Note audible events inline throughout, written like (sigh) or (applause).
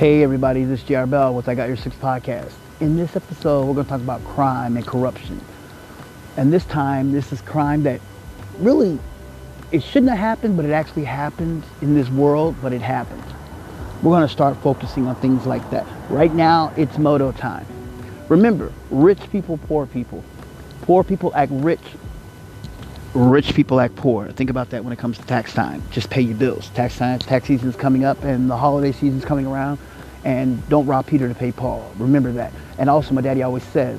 Hey everybody, this is JR Bell with I Got Your Six podcast. In this episode, we're going to talk about crime and corruption. And this time, this is crime that really, it shouldn't have happened, but it actually happened in this world, but it happened. We're going to start focusing on things like that. Right now, it's moto time. Remember, rich people, poor people. Poor people act rich. Rich people act poor. Think about that when it comes to tax time. Just pay your bills. Tax time, tax season is coming up and the holiday season is coming around and don't rob Peter to pay Paul. Remember that. And also, my daddy always says,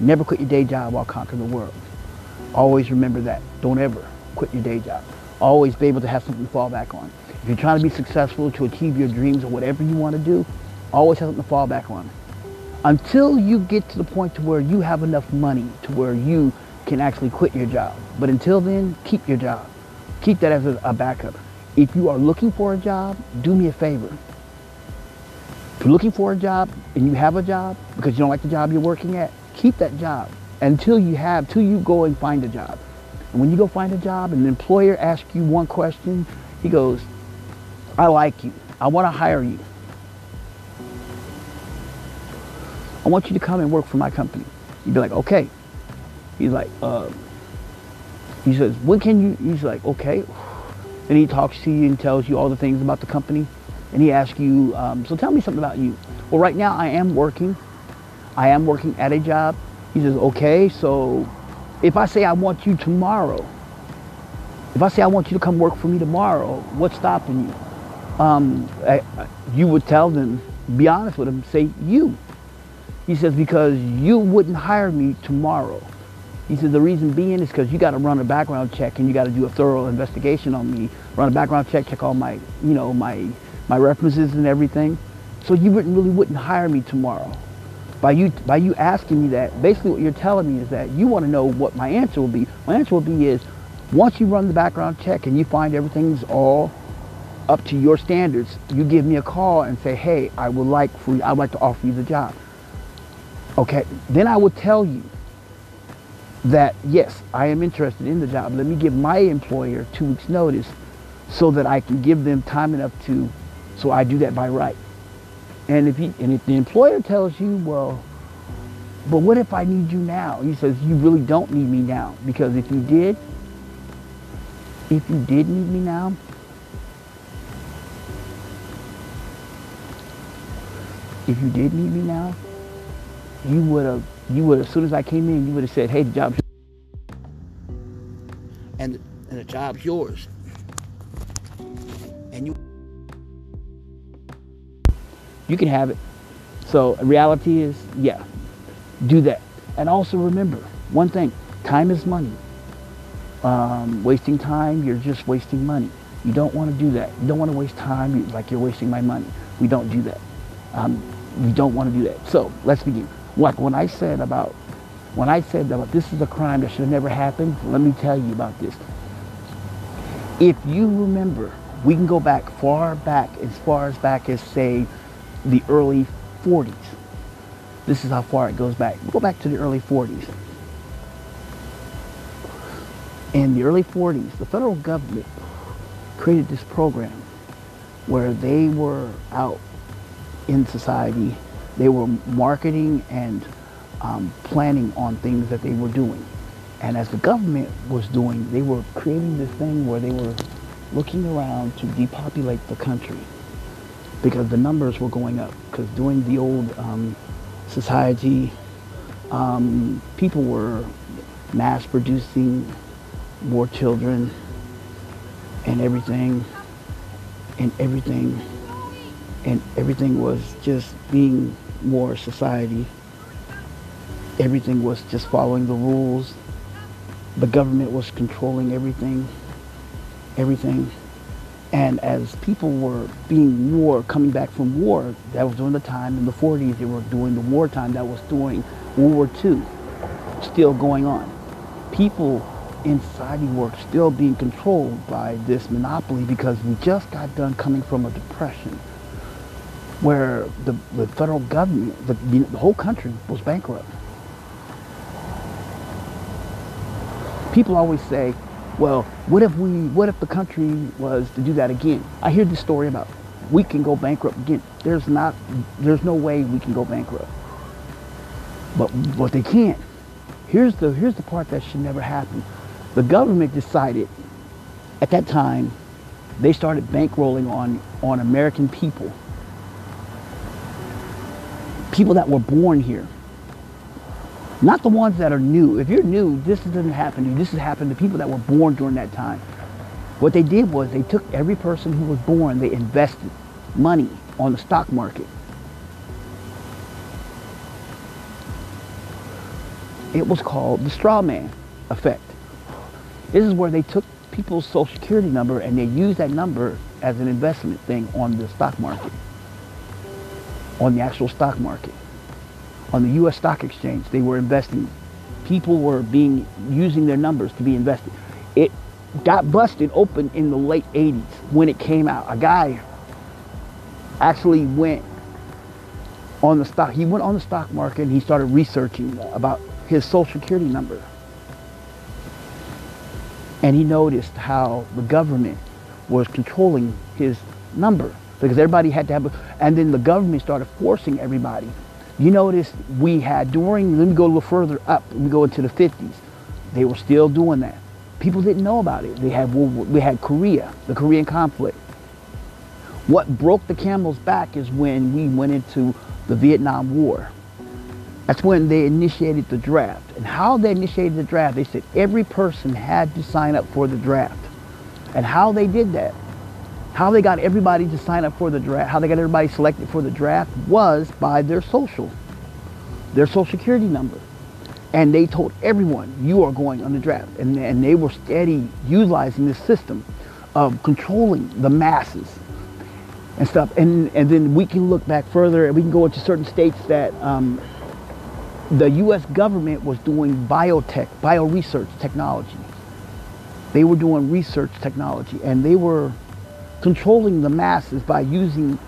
never quit your day job while conquering the world. Always remember that. Don't ever quit your day job. Always be able to have something to fall back on. If you're trying to be successful, to achieve your dreams or whatever you want to do, always have something to fall back on. Until you get to the point to where you have enough money to where you can actually quit your job. But until then, keep your job. Keep that as a, backup. If you are looking for a job, do me a favor if you're looking for a job and you have a job because you don't like the job you're working at, keep that job until you have, till you go and find a job. And when you go find a job and the employer asks you one question, he goes, I like you. I want to hire you. I want you to come and work for my company. You'd be like, okay. He's like, uh, he says, when can you, he's like, okay. And he talks to you and tells you all the things about the company and he asks you, um, so tell me something about you. Well, right now I am working. I am working at a job. He says, okay, so if I say I want you tomorrow, if I say I want you to come work for me tomorrow, what's stopping you? Um, I, you would tell them, be honest with them, say you. He says, because you wouldn't hire me tomorrow. He says, the reason being is because you got to run a background check and you got to do a thorough investigation on me, run a background check, check all my, you know, my my references and everything. So you wouldn't really wouldn't hire me tomorrow. By you by you asking me that, basically what you're telling me is that you want to know what my answer will be. My answer will be is once you run the background check and you find everything's all up to your standards, you give me a call and say, hey, I would like for you, I'd like to offer you the job. Okay, then I will tell you that yes, I am interested in the job. Let me give my employer two weeks notice so that I can give them time enough to so I do that by right. And if, he, and if the employer tells you, well, but what if I need you now? He says, you really don't need me now. Because if you did, if you did need me now, if you did need me now, you would have, you would as soon as I came in, you would have said, hey, the job's and, and the job's yours. You can have it. So reality is, yeah, do that. And also remember one thing, time is money. Um, wasting time, you're just wasting money. You don't want to do that. You don't want to waste time like you're wasting my money. We don't do that. Um, we don't want to do that. So let's begin. Like when I said about, when I said about this is a crime that should have never happened, let me tell you about this. If you remember, we can go back far back, as far as back as say the early 40s. This is how far it goes back. Go back to the early 40s. In the early 40s, the federal government created this program where they were out in society. They were marketing and um, planning on things that they were doing. And as the government was doing, they were creating this thing where they were looking around to depopulate the country because the numbers were going up. Because during the old um, society, um, people were mass producing more children and everything, and everything, and everything was just being more society. Everything was just following the rules. The government was controlling everything, everything. And as people were being war, coming back from war, that was during the time in the 40s, they were doing the wartime, that was during World War II, still going on. People in society were still being controlled by this monopoly because we just got done coming from a depression where the, the federal government, the, the whole country was bankrupt. People always say, well, what if we, what if the country was to do that again? I hear this story about we can go bankrupt again. There's not, there's no way we can go bankrupt. But, but they can't. Here's the, here's the part that should never happen. The government decided at that time, they started bankrolling on, on American people. People that were born here. Not the ones that are new. If you're new, this doesn't happen to you. This has happened to people that were born during that time. What they did was they took every person who was born, they invested money on the stock market. It was called the straw man effect. This is where they took people's social security number and they used that number as an investment thing on the stock market, on the actual stock market, on the U.S. stock exchange. They were investing. People were being using their numbers to be invested. It got busted open in the late 80s when it came out. A guy actually went on the stock. He went on the stock market and he started researching about his social security number. And he noticed how the government was controlling his number because everybody had to have, a, and then the government started forcing everybody. You notice we had during, let me go a little further up, let me go into the 50s. They were still doing that. People didn't know about it. They had, we had Korea, the Korean conflict. What broke the camel's back is when we went into the Vietnam War. That's when they initiated the draft. And how they initiated the draft, they said every person had to sign up for the draft. And how they did that, how they got everybody to sign up for the draft, how they got everybody selected for the draft was by their social, their social security number. And they told everyone, you are going on the draft. And, and they were steady utilizing this system of controlling the masses and stuff. And, and then we can look back further and we can go into certain states that um, the U.S. government was doing biotech, bio research technology. They were doing research technology and they were controlling the masses by using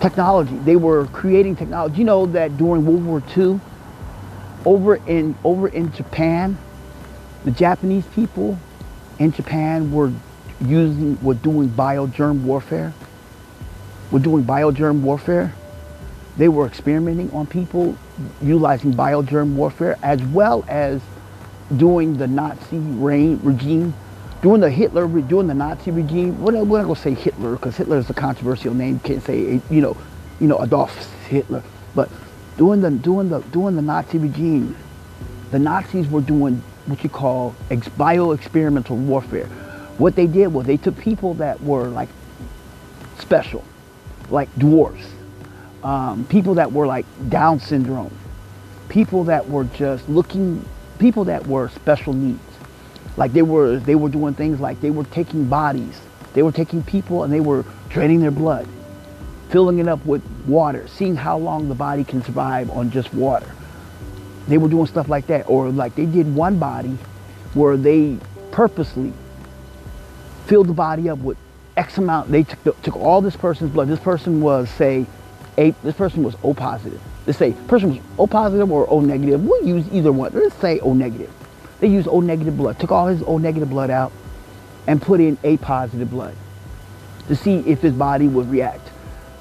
technology. They were creating technology. You know that during World War II, over in, over in Japan, the Japanese people in Japan were using, were doing biogerm warfare. Were doing biogerm warfare. They were experimenting on people utilizing biogerm warfare as well as doing the Nazi reign, regime, doing the Hitler, doing the Nazi regime. We're not, going to say Hitler because Hitler is a controversial name. You can't say, you know, you know, Adolf Hitler. But doing the, doing the, doing the Nazi regime, the Nazis were doing what you call ex- bio-experimental warfare. What they did was they took people that were like special, like dwarfs, um, people that were like Down syndrome, people that were just looking, people that were special needs. Like they were, they were doing things like they were taking bodies, they were taking people and they were draining their blood, filling it up with water, seeing how long the body can survive on just water. They were doing stuff like that. Or like they did one body where they purposely filled the body up with X amount. They took, took all this person's blood. This person was, say, a, this person was O positive. Let's say person was O positive or O negative. We'll use either one. Let's say O negative. They used O negative blood, took all his O negative blood out and put in A positive blood to see if his body would react.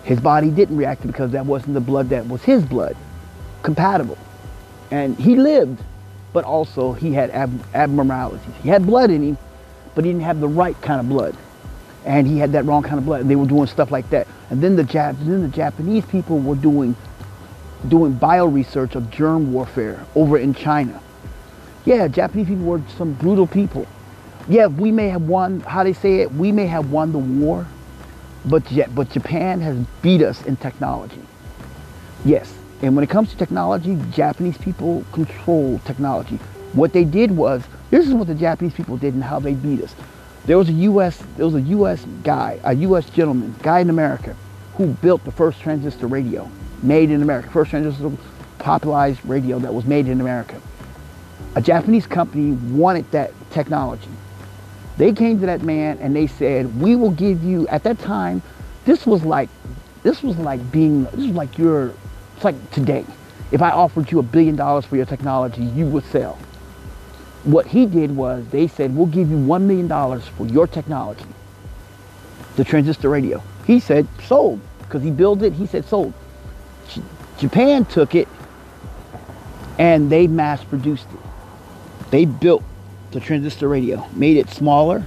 His body didn't react because that wasn't the blood that was his blood, compatible. And he lived, but also he had ab- abnormalities. He had blood in him, but he didn't have the right kind of blood and he had that wrong kind of blood. And they were doing stuff like that. And then the Jap- then the Japanese people were doing doing bio research of germ warfare over in China. Yeah, Japanese people were some brutal people. Yeah, we may have won. How they say it? We may have won the war, but yet, but Japan has beat us in technology. Yes, and when it comes to technology, Japanese people control technology. What they did was, this is what the Japanese people did and how they beat us. There was a U.S. There was a U.S. guy, a U.S. gentleman, guy in America, who built the first transistor radio, made in America, first transistor popularized radio that was made in America. A Japanese company wanted that technology. They came to that man and they said, "We will give you." At that time, this was like, this was like being, this was like your, it's like today. If I offered you a billion dollars for your technology, you would sell what he did was they said, we'll give you $1 million for your technology, the transistor radio. He said sold because he built it. He said sold. J- Japan took it and they mass produced it. They built the transistor radio, made it smaller.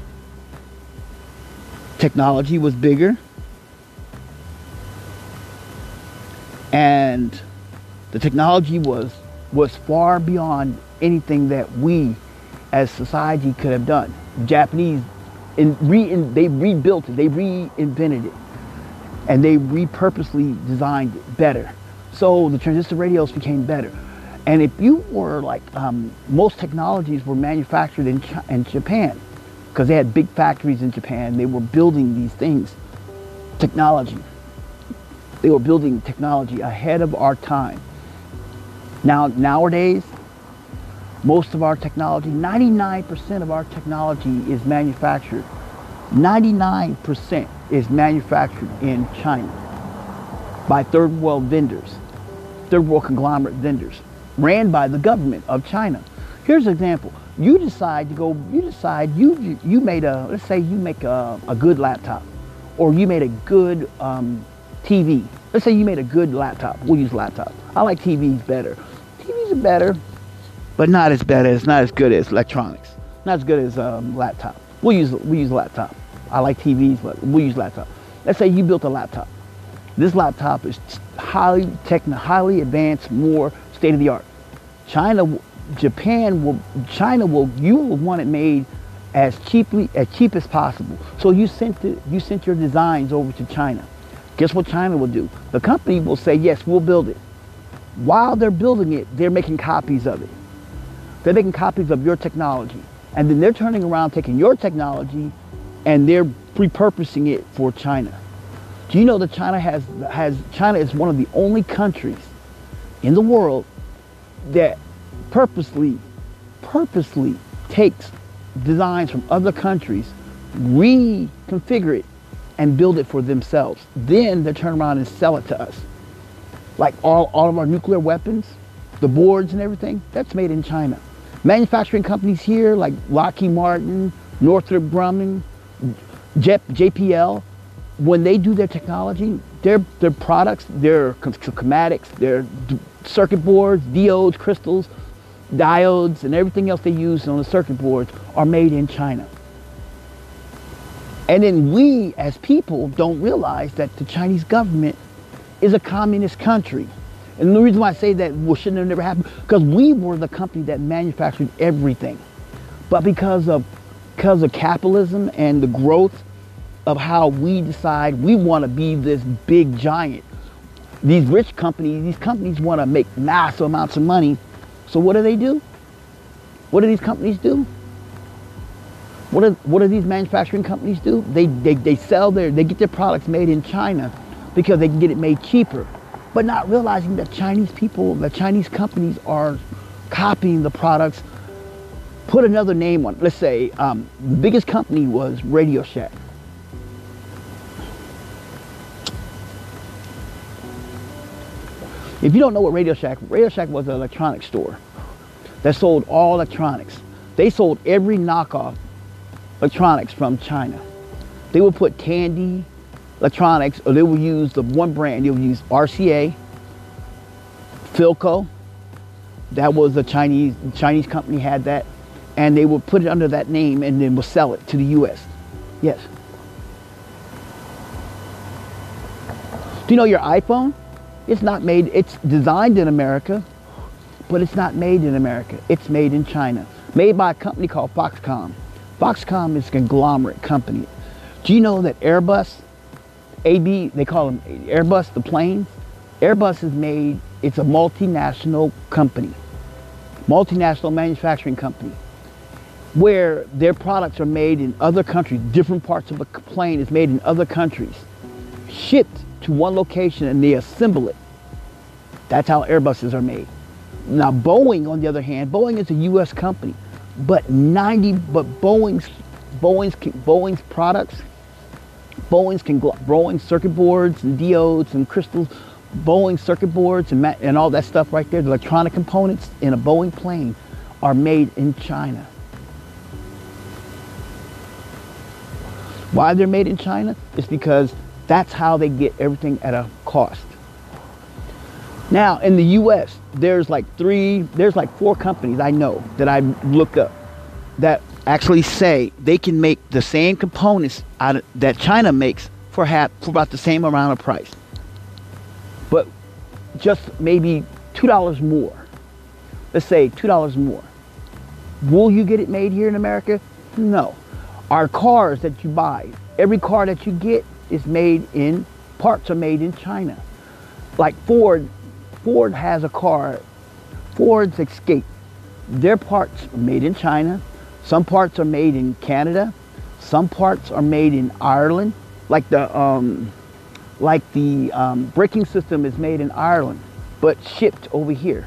Technology was bigger. And the technology was was far beyond anything that we as society could have done. Japanese in, re, in, they rebuilt it, they reinvented it, and they repurposely designed it better. So the transistor radios became better. And if you were like, um, most technologies were manufactured in, in Japan because they had big factories in Japan. They were building these things, technology. They were building technology ahead of our time. Now, nowadays, most of our technology, 99% of our technology is manufactured. 99% is manufactured in China by third world vendors, third world conglomerate vendors, ran by the government of China. Here's an example. You decide to go, you decide you, you made a, let's say you make a, a good laptop or you made a good um, TV. Let's say you made a good laptop. We'll use laptop. I like TVs better. TVs are better, but not as bad as, not as good as electronics. Not as good as um, laptop. We'll use, we use laptop. I like TVs, but we'll use laptop. Let's say you built a laptop. This laptop is highly techno, highly advanced, more state of the art. China, Japan will, China will, you will want it made as cheaply, as cheap as possible. So you sent it, you sent your designs over to China. Guess what China will do? The company will say, yes, we'll build it. While they're building it, they're making copies of it. They're making copies of your technology. And then they're turning around, taking your technology, and they're repurposing it for China. Do you know that China has, has China is one of the only countries in the world that purposely, purposely takes designs from other countries, reconfigure it, and build it for themselves. Then they turn around and sell it to us. Like all, all of our nuclear weapons, the boards and everything, that's made in China. Manufacturing companies here like Lockheed Martin, Northrop Grumman, JPL, when they do their technology, their, their products, their schematics, their circuit boards, diodes, crystals, diodes, and everything else they use on the circuit boards are made in China. And then we as people don't realize that the Chinese government is a communist country. And the reason why I say that well, shouldn't have never happened, because we were the company that manufactured everything. But because of because of capitalism and the growth of how we decide we want to be this big giant. These rich companies, these companies want to make massive amounts of money. So what do they do? What do these companies do? What do, what do these manufacturing companies do? They, they, they sell their, they get their products made in China because they can get it made cheaper. But not realizing that Chinese people, the Chinese companies are copying the products. Put another name on, let's say um, the biggest company was Radio Shack. If you don't know what Radio Shack, Radio Shack was an electronics store that sold all electronics. They sold every knockoff electronics from China. They would put Tandy electronics, or they would use the one brand. They would use RCA, Philco. That was a Chinese Chinese company had that, and they would put it under that name and then would sell it to the U.S. Yes. Do you know your iPhone? It's not made, it's designed in America, but it's not made in America. It's made in China. Made by a company called Foxconn. Foxconn is a conglomerate company. Do you know that Airbus, AB, they call them Airbus, the planes? Airbus is made, it's a multinational company, multinational manufacturing company, where their products are made in other countries, different parts of a plane is made in other countries, shipped to one location and they assemble it. That's how Airbuses are made. Now Boeing, on the other hand, Boeing is a U.S. company, but 90, but Boeing's, Boeing's, Boeing's products, Boeing's can Boeing circuit boards and diodes and crystals, Boeing circuit boards and, and all that stuff right there, the electronic components in a Boeing plane are made in China. Why they're made in China? It's because That's how they get everything at a cost. Now, in the US, there's like three, there's like four companies I know that I looked up that actually say they can make the same components of, that China makes for half, for about the same amount of price. But just maybe $2 more. Let's say $2 more. Will you get it made here in America? No. Our cars that you buy, every car that you get is made in, parts are made in China. Like Ford, Ford has a car, Ford's Escape. Their parts are made in China. Some parts are made in Canada. Some parts are made in Ireland. Like the, um, like the um, braking system is made in Ireland, but shipped over here.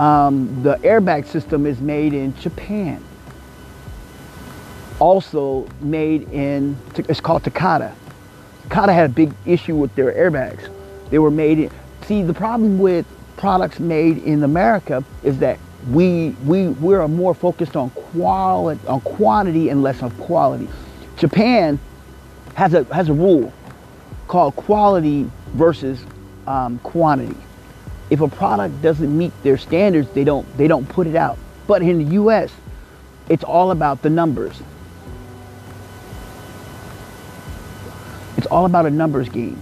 Um, the airbag system is made in Japan. Also made in, it's called Takata. Takata had a big issue with their airbags. They were made in, see the problem with products made in America is that we, we, we're more focused on quality, on quantity and less on quality. Japan has a, has a rule called quality versus um, quantity. If a product doesn't meet their standards, they don't, they don't put it out. But in the US, it's all about the numbers. All about a numbers game.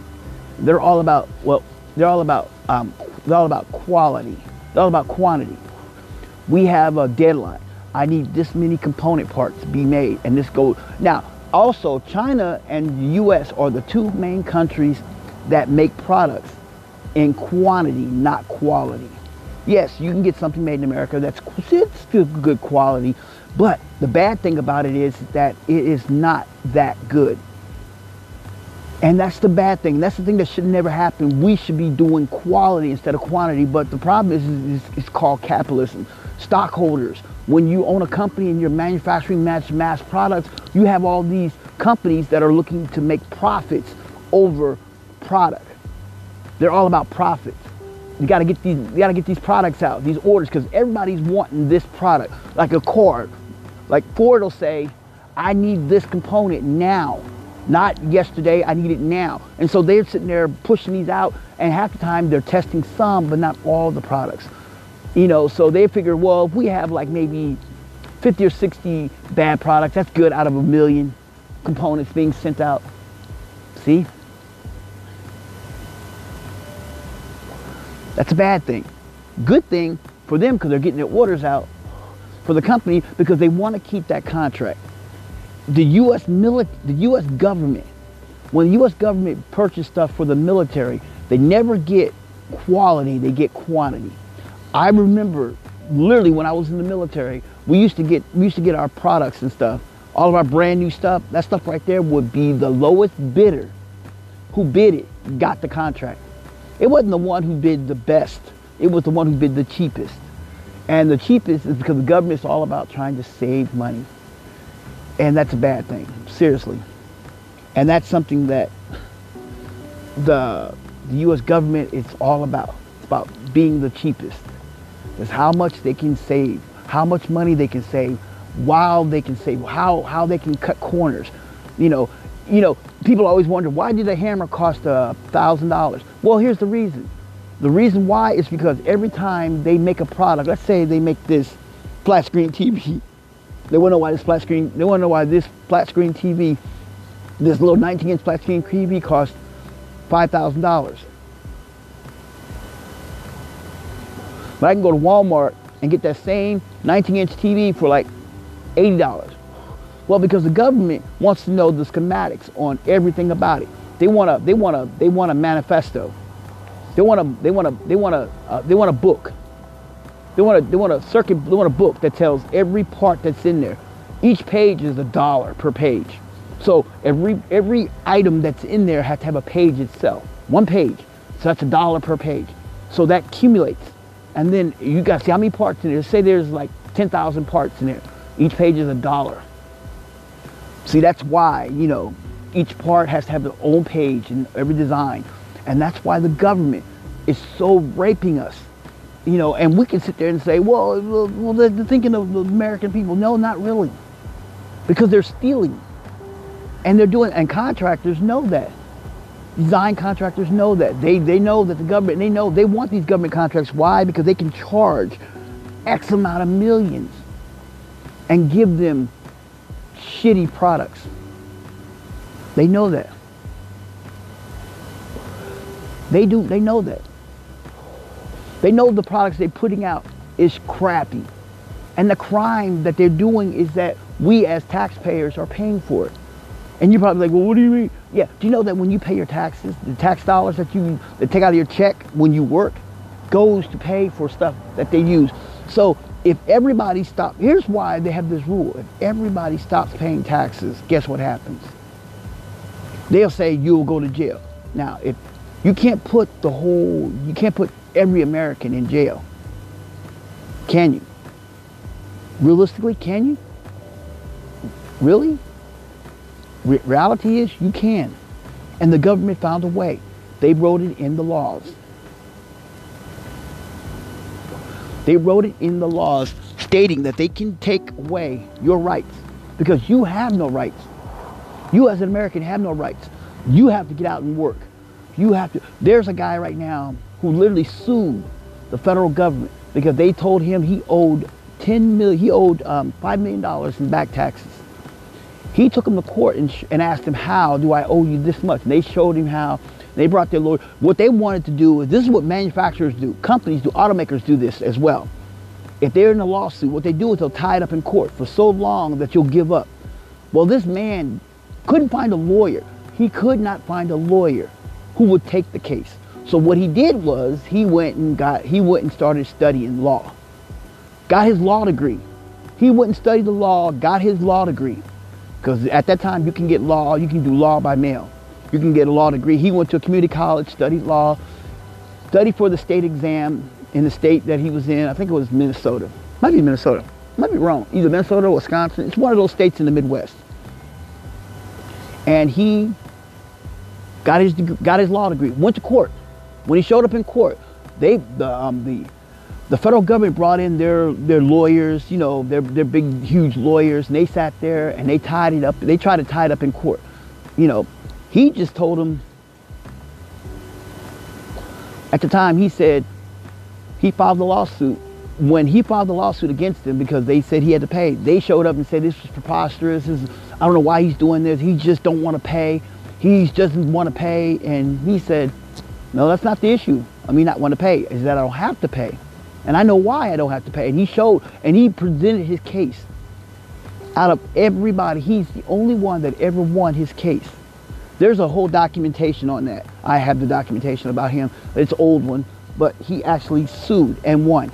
They're all about, well, they're all about, um, they're all about quality. They're all about quantity. We have a deadline. I need this many component parts to be made and this goes. Now, also China and the US are the two main countries that make products in quantity, not quality. Yes, you can get something made in America that's it's still good quality, but the bad thing about it is that it is not that good. And that's the bad thing. That's the thing that should never happen. We should be doing quality instead of quantity. But the problem is, is, it's called capitalism. Stockholders, when you own a company and you're manufacturing mass, mass products, you have all these companies that are looking to make profits over product. They're all about profits. You got to get these. You got to get these products out, these orders, because everybody's wanting this product, like a car. Like Ford will say, "I need this component now, not yesterday. I need it now." And so they're sitting there pushing these out, and half the time they're testing some, but not all the products. You know, so they figure, well, if we have like maybe 50 or 60 bad products, that's good out of a million components being sent out. See? That's a bad thing. Good thing for them because they're getting their orders out for the company because they want to keep that contract. The U.S. Mili- the U.S. government, when the U.S. government purchase stuff for the military, they never get quality, they get quantity. I remember literally when I was in the military, we used to get we used to get our products and stuff, all of our brand new stuff. That stuff right there would be the lowest bidder who bid it got the contract. It wasn't the one who bid the best. It was the one who bid the cheapest. And the cheapest is because the government's all about trying to save money. And that's a bad thing, seriously. And that's something that the, the U.S. government is all about. It's about being the cheapest. It's how much they can save, how much money they can save, while they can save, how, how they can cut corners. You know, you know, people always wonder, why did a hammer cost a $1,000? Well, here's the reason. The reason why is because every time they make a product, let's say they make this flat screen TV, they want to know why this flat screen, they want to know why this flat screen TV, this little 19 inch flat screen TV costs $5,000. But I can go to Walmart and get that same 19 inch TV for like $80. Well, because the government wants to know the schematics on everything about it. They want to. They want to. They want a manifesto. They want to. They want to. They want to. Uh, they want a book. They want to. They want a circuit. They want a book that tells every part that's in there. Each page is a dollar per page. So every every item that's in there has to have a page itself. One page. So that's a dollar per page. So that accumulates. And then you got see how many parts in there. Say there's like 10,000 parts in there. Each page is a dollar. See, that's why, you know, each part has to have its own page in every design. And that's why the government is so raping us. You know, and we can sit there and say, well, well they're thinking of the American people. No, not really. Because they're stealing. And they're doing, and contractors know that. Design contractors know that. They, they know that the government, they know, they want these government contracts. Why? Because they can charge X amount of millions and give them shitty products. They know that. They do, they know that. They know the products they're putting out is crappy. And the crime that they're doing is that we as taxpayers are paying for it. And you're probably like, well, what do you mean? Yeah, do you know that when you pay your taxes, the tax dollars that you that take out of your check when you work goes to pay for stuff that they use. So if everybody stops, here's why they have this rule. If everybody stops paying taxes, guess what happens? They'll say you'll go to jail. Now, if you can't put the whole, you can't put every American in jail. Can you? Realistically, can you? Really? Re- reality is you can. And the government found a way. They wrote it in the laws. They wrote it in the laws stating that they can take away your rights because you have no rights. You as an American have no rights. You have to get out and work. You have to. There's a guy right now who literally sued the federal government because they told him he owed 10 million, he owed um, $5 million in back taxes. He took him to court and, and asked him, how do I owe you this much? And they showed him how. They brought their lawyer. What they wanted to do is, this is what manufacturers do. Companies do, automakers do this as well. If they're in a lawsuit, what they do is they'll tie it up in court for so long that you'll give up. Well, this man couldn't find a lawyer. He could not find a lawyer who would take the case. So what he did was he went and got he went and started studying law. Got his law degree. He went and studied the law, got his law degree. Because at that time you can get law, you can do law by mail. You can get a law degree. He went to a community college, studied law, studied for the state exam in the state that he was in. I think it was Minnesota. Might be Minnesota. Might be wrong. Either Minnesota or Wisconsin. It's one of those states in the Midwest. And he got his got his law degree. Went to court. When he showed up in court, they the um, the the federal government brought in their their lawyers, you know, their their big huge lawyers, and they sat there and they tied it up. They tried to tie it up in court. You know, he just told them. At the time, he said he filed the lawsuit. When he filed the lawsuit against them because they said he had to pay, they showed up and said this was preposterous. This is, I don't know why he's doing this. He just don't want to pay. He just doesn't want to pay. And he said, no, that's not the issue. I mean, not want to pay. Is that I don't have to pay. And I know why I don't have to pay. And he showed, and he presented his case. Out of everybody, he's the only one that ever won his case. There's a whole documentation on that. I have the documentation about him. It's old one, but he actually sued and won.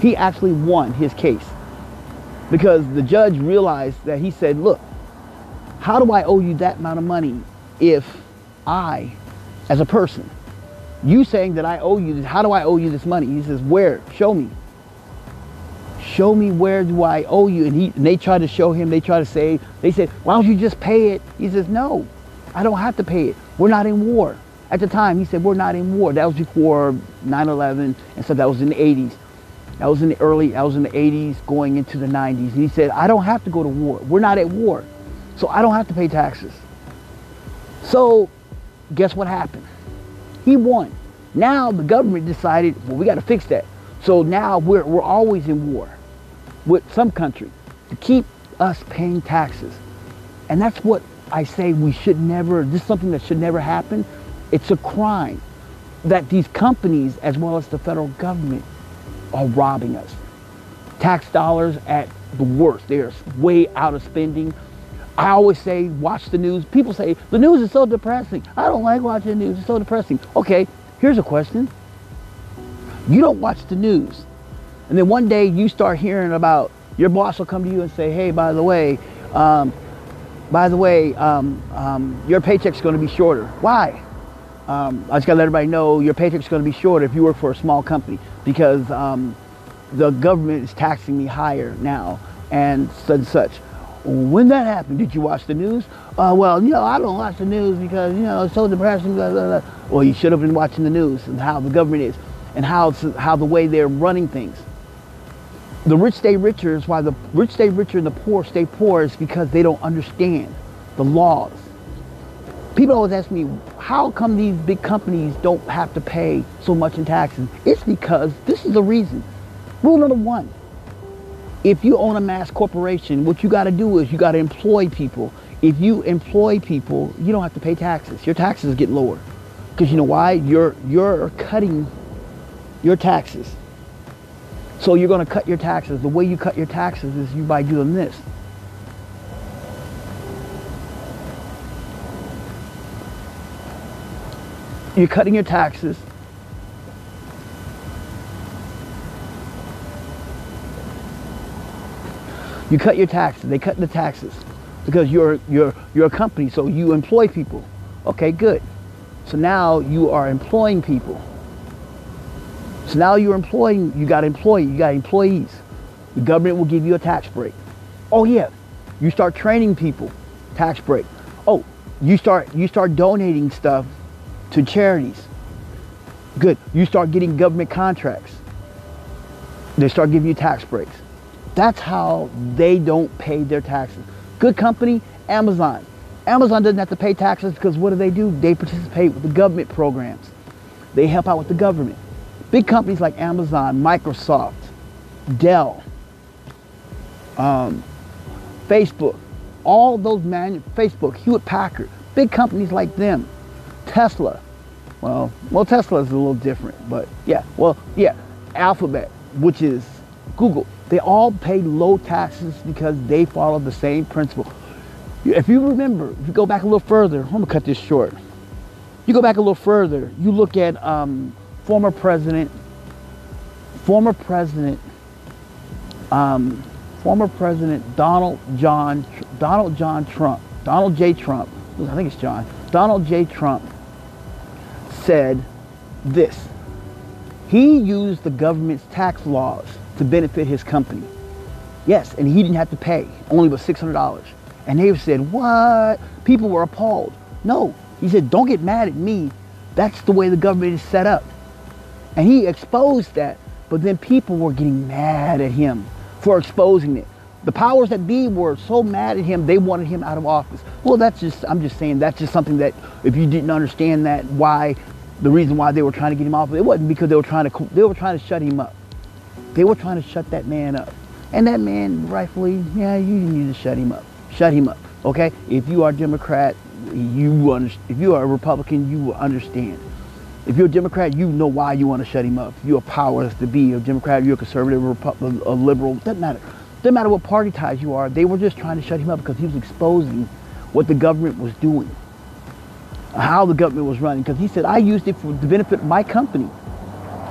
He actually won his case because the judge realized that he said, look, how do I owe you that amount of money if I, as a person, you saying that I owe you this, how do I owe you this money? He says, where? Show me. Show me where do I owe you? And, he, and they try to show him, they try to say, they said, why don't you just pay it? He says, no, I don't have to pay it. We're not in war. At the time, he said, we're not in war. That was before 9-11 and so that was in the 80s. That was in the early, that was in the 80s going into the 90s. And he said, I don't have to go to war. We're not at war. So I don't have to pay taxes. So guess what happened? He won. Now the government decided, well, we got to fix that. So now we're, we're always in war with some country to keep us paying taxes. And that's what I say we should never, this is something that should never happen. It's a crime that these companies, as well as the federal government, are robbing us. Tax dollars at the worst. They're way out of spending. I always say, watch the news. People say, the news is so depressing. I don't like watching the news. It's so depressing. Okay, here's a question. You don't watch the news. And then one day you start hearing about, your boss will come to you and say, hey, by the way, um, by the way, um, um, your paycheck's going to be shorter. Why? Um, I just got to let everybody know your paycheck's going to be short if you work for a small company because um, the government is taxing me higher now and such and such. When that happened, did you watch the news? Uh, well, you know, I don't watch the news because, you know, it's so depressing. Blah, blah, blah. Well, you should have been watching the news and how the government is and how, how the way they're running things. The rich stay richer is why the rich stay richer and the poor stay poor is because they don't understand the laws. People always ask me, how come these big companies don't have to pay so much in taxes? It's because this is the reason. Rule number one, if you own a mass corporation, what you got to do is you got to employ people. If you employ people, you don't have to pay taxes. Your taxes get lower. Because you know why? You're, you're cutting your taxes. So you're going to cut your taxes. The way you cut your taxes is you by doing this. You're cutting your taxes. You cut your taxes. They cut the taxes because you're you're you're a company, so you employ people. Okay, good. So now you are employing people. So now you're employing, you got employee, you got employees. The government will give you a tax break. Oh yeah, you start training people, tax break. Oh, you start you start donating stuff to charities. Good. You start getting government contracts. They start giving you tax breaks. That's how they don't pay their taxes. Good company, Amazon. Amazon doesn't have to pay taxes because what do they do? They participate with the government programs. They help out with the government. Big companies like Amazon, Microsoft, Dell, um, Facebook, all those man, Facebook, Hewlett Packard, big companies like them, Tesla. Well, well, Tesla is a little different, but yeah, well, yeah, Alphabet, which is Google. They all pay low taxes because they follow the same principle. If you remember, if you go back a little further, I'm gonna cut this short. You go back a little further, you look at um, former president, former president, um, former president Donald John, Donald John Trump, Donald J. Trump, I think it's John, Donald J. Trump said this. He used the government's tax laws to benefit his company. Yes, and he didn't have to pay, only was $600. And they said, what? People were appalled. No, he said, don't get mad at me. That's the way the government is set up. And he exposed that, but then people were getting mad at him for exposing it. The powers that be were so mad at him, they wanted him out of office. Well, that's just, I'm just saying, that's just something that if you didn't understand that, why, the reason why they were trying to get him off, it wasn't because they were trying to, they were trying to shut him up. They were trying to shut that man up. And that man, rightfully, yeah, you need to shut him up. Shut him up, okay? If you are a Democrat, you if you are a Republican, you will understand. If you're a Democrat, you know why you want to shut him up. You're a powerless to be a Democrat, you're a conservative, a liberal, doesn't matter. Doesn't matter what party ties you are. They were just trying to shut him up because he was exposing what the government was doing, how the government was running. Because he said, I used it for the benefit of my company.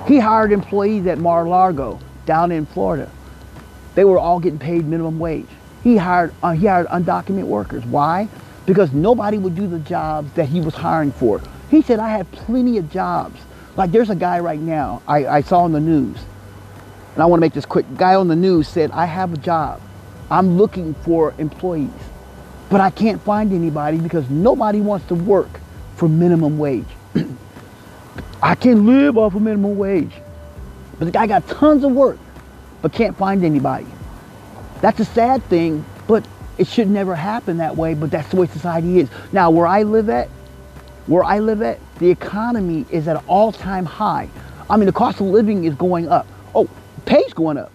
He hired employees at Mar-a-Lago down in Florida. They were all getting paid minimum wage. He hired, uh, he hired undocumented workers. Why? Because nobody would do the jobs that he was hiring for. He said, I have plenty of jobs. Like there's a guy right now I, I saw on the news, and I want to make this quick. Guy on the news said, I have a job. I'm looking for employees, but I can't find anybody because nobody wants to work for minimum wage. (clears throat) I can live off of minimum wage. But the guy got tons of work, but can't find anybody. That's a sad thing, but it should never happen that way, but that's the way society is. Now, where I live at, where I live at, the economy is at an all-time high. I mean, the cost of living is going up. Oh, pay's going up.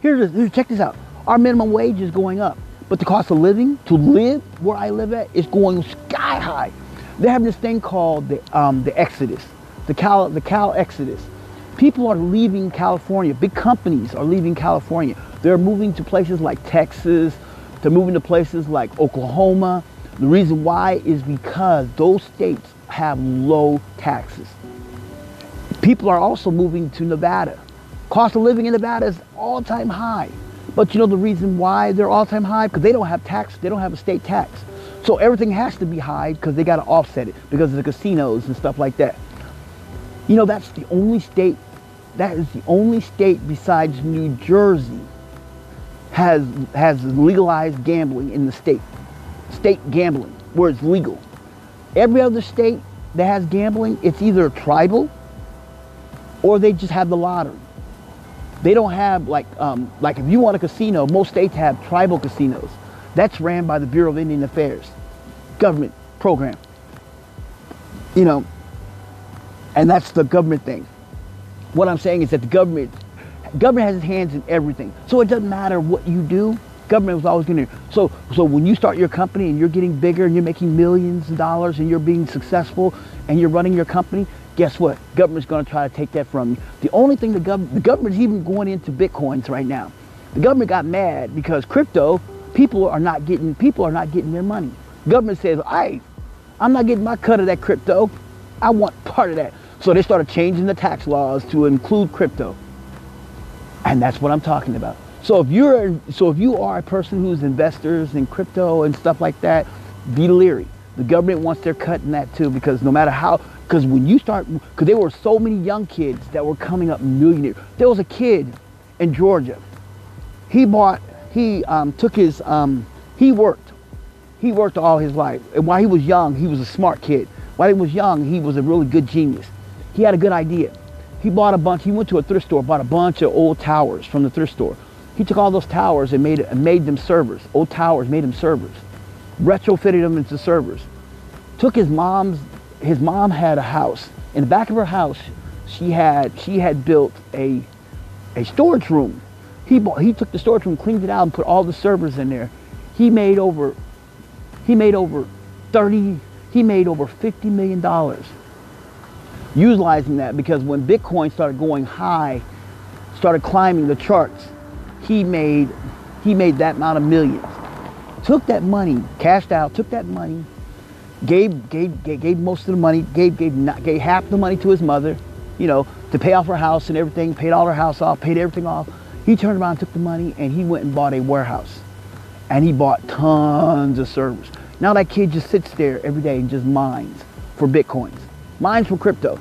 Here's, here's check this out. Our minimum wage is going up, but the cost of living, to live where I live at, is going sky high. They have this thing called the, um, the Exodus, the Cal, the Cal Exodus. People are leaving California. Big companies are leaving California. They're moving to places like Texas. They're moving to places like Oklahoma. The reason why is because those states have low taxes. People are also moving to Nevada. Cost of living in Nevada is all-time high. But you know the reason why they're all-time high? Because they don't have tax, they don't have a state tax. So everything has to be high because they got to offset it because of the casinos and stuff like that. You know, that's the only state, that is the only state besides New Jersey has, has legalized gambling in the state. State gambling, where it's legal. Every other state that has gambling, it's either tribal or they just have the lottery. They don't have like um, like if you want a casino, most states have tribal casinos. That's ran by the Bureau of Indian Affairs, government program. You know, and that's the government thing. What I'm saying is that the government government has its hands in everything. So it doesn't matter what you do. Government was always going to. So so when you start your company and you're getting bigger and you're making millions of dollars and you're being successful and you're running your company, guess what? Government's going to try to take that from you. The only thing the government the government's even going into bitcoins right now. The government got mad because crypto people are not getting people are not getting their money. government says, "I, I'm not getting my cut of that crypto. I want part of that." So they started changing the tax laws to include crypto. And that's what I'm talking about. So if you're so if you are a person who's investors in crypto and stuff like that, be leery. The government wants their cut in that too because no matter how because when you start because there were so many young kids that were coming up millionaires. There was a kid in Georgia. He bought he um, took his um, he worked he worked all his life and while he was young he was a smart kid while he was young he was a really good genius he had a good idea. He bought a bunch, he went to a thrift store, bought a bunch of old towers from the thrift store. He took all those towers and made, made them servers. Old towers, made them servers. Retrofitted them into servers. Took his mom's, his mom had a house. In the back of her house, she had, she had built a, a storage room. He, bought, he took the storage room, cleaned it out, and put all the servers in there. He made over, he made over 30, he made over $50 million utilizing that because when Bitcoin started going high, started climbing the charts, he made he made that amount of millions. Took that money, cashed out, took that money, gave gave gave, gave most of the money, gave gave not, gave half the money to his mother, you know, to pay off her house and everything, paid all her house off, paid everything off. He turned around, took the money, and he went and bought a warehouse. And he bought tons of servers. Now that kid just sits there every day and just mines for Bitcoins. Mines for crypto.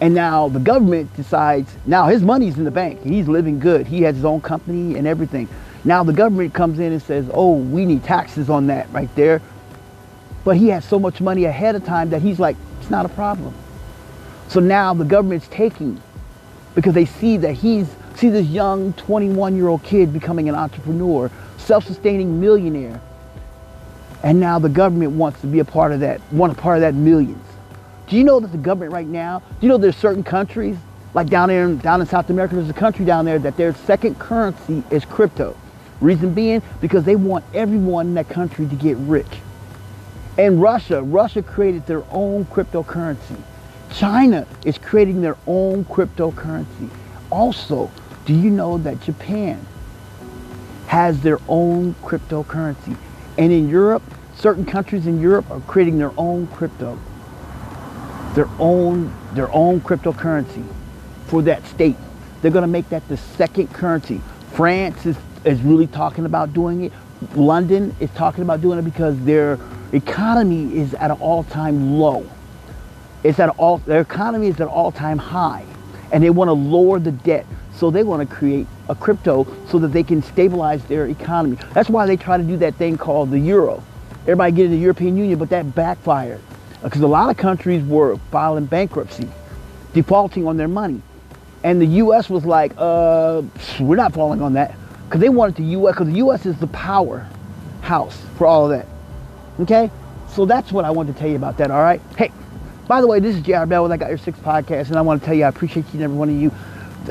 And now the government decides, now his money's in the bank. He's living good. He has his own company and everything. Now the government comes in and says, oh, we need taxes on that right there. But he has so much money ahead of time that he's like, it's not a problem. So now the government's taking because they see that he's, see this young 21 year old kid becoming an entrepreneur, self-sustaining millionaire. And now the government wants to be a part of that, want a part of that millions. Do you know that the government right now, do you know there's certain countries, like down there in, down in South America, there's a country down there that their second currency is crypto. Reason being, because they want everyone in that country to get rich. And Russia, Russia created their own cryptocurrency. China is creating their own cryptocurrency. Also, do you know that Japan has their own cryptocurrency? And in Europe, certain countries in Europe are creating their own crypto their own their own cryptocurrency for that state. They're going to make that the second currency. France is, is really talking about doing it. London is talking about doing it because their economy is at an all-time low. It's at all their economy is at an all-time high, and they want to lower the debt. So they want to create a crypto so that they can stabilize their economy. That's why they try to do that thing called the euro. Everybody get in the European Union, but that backfired because a lot of countries were filing bankruptcy, defaulting on their money. And the U.S. was like, uh, we're not falling on that. Because they wanted the U.S., because the U.S. is the power house for all of that. Okay? So that's what I wanted to tell you about that, all right? Hey, by the way, this is J.R. Bell with I Got Your Six podcast, and I want to tell you I appreciate each and every one of you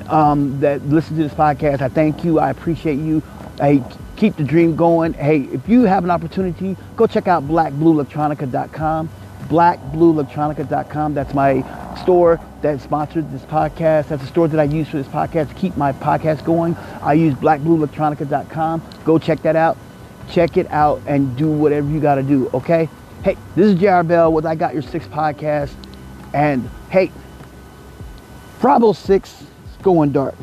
um, that listen to this podcast. I thank you. I appreciate you. Hey, keep the dream going. Hey, if you have an opportunity, go check out blackblueelectronica.com blackblueelectronica.com. That's my store that sponsored this podcast. That's the store that I use for this podcast to keep my podcast going. I use blackblueelectronica.com. Go check that out. Check it out and do whatever you got to do, okay? Hey, this is JR Bell with I Got Your Six podcast. And hey, Bravo 6 is going dark.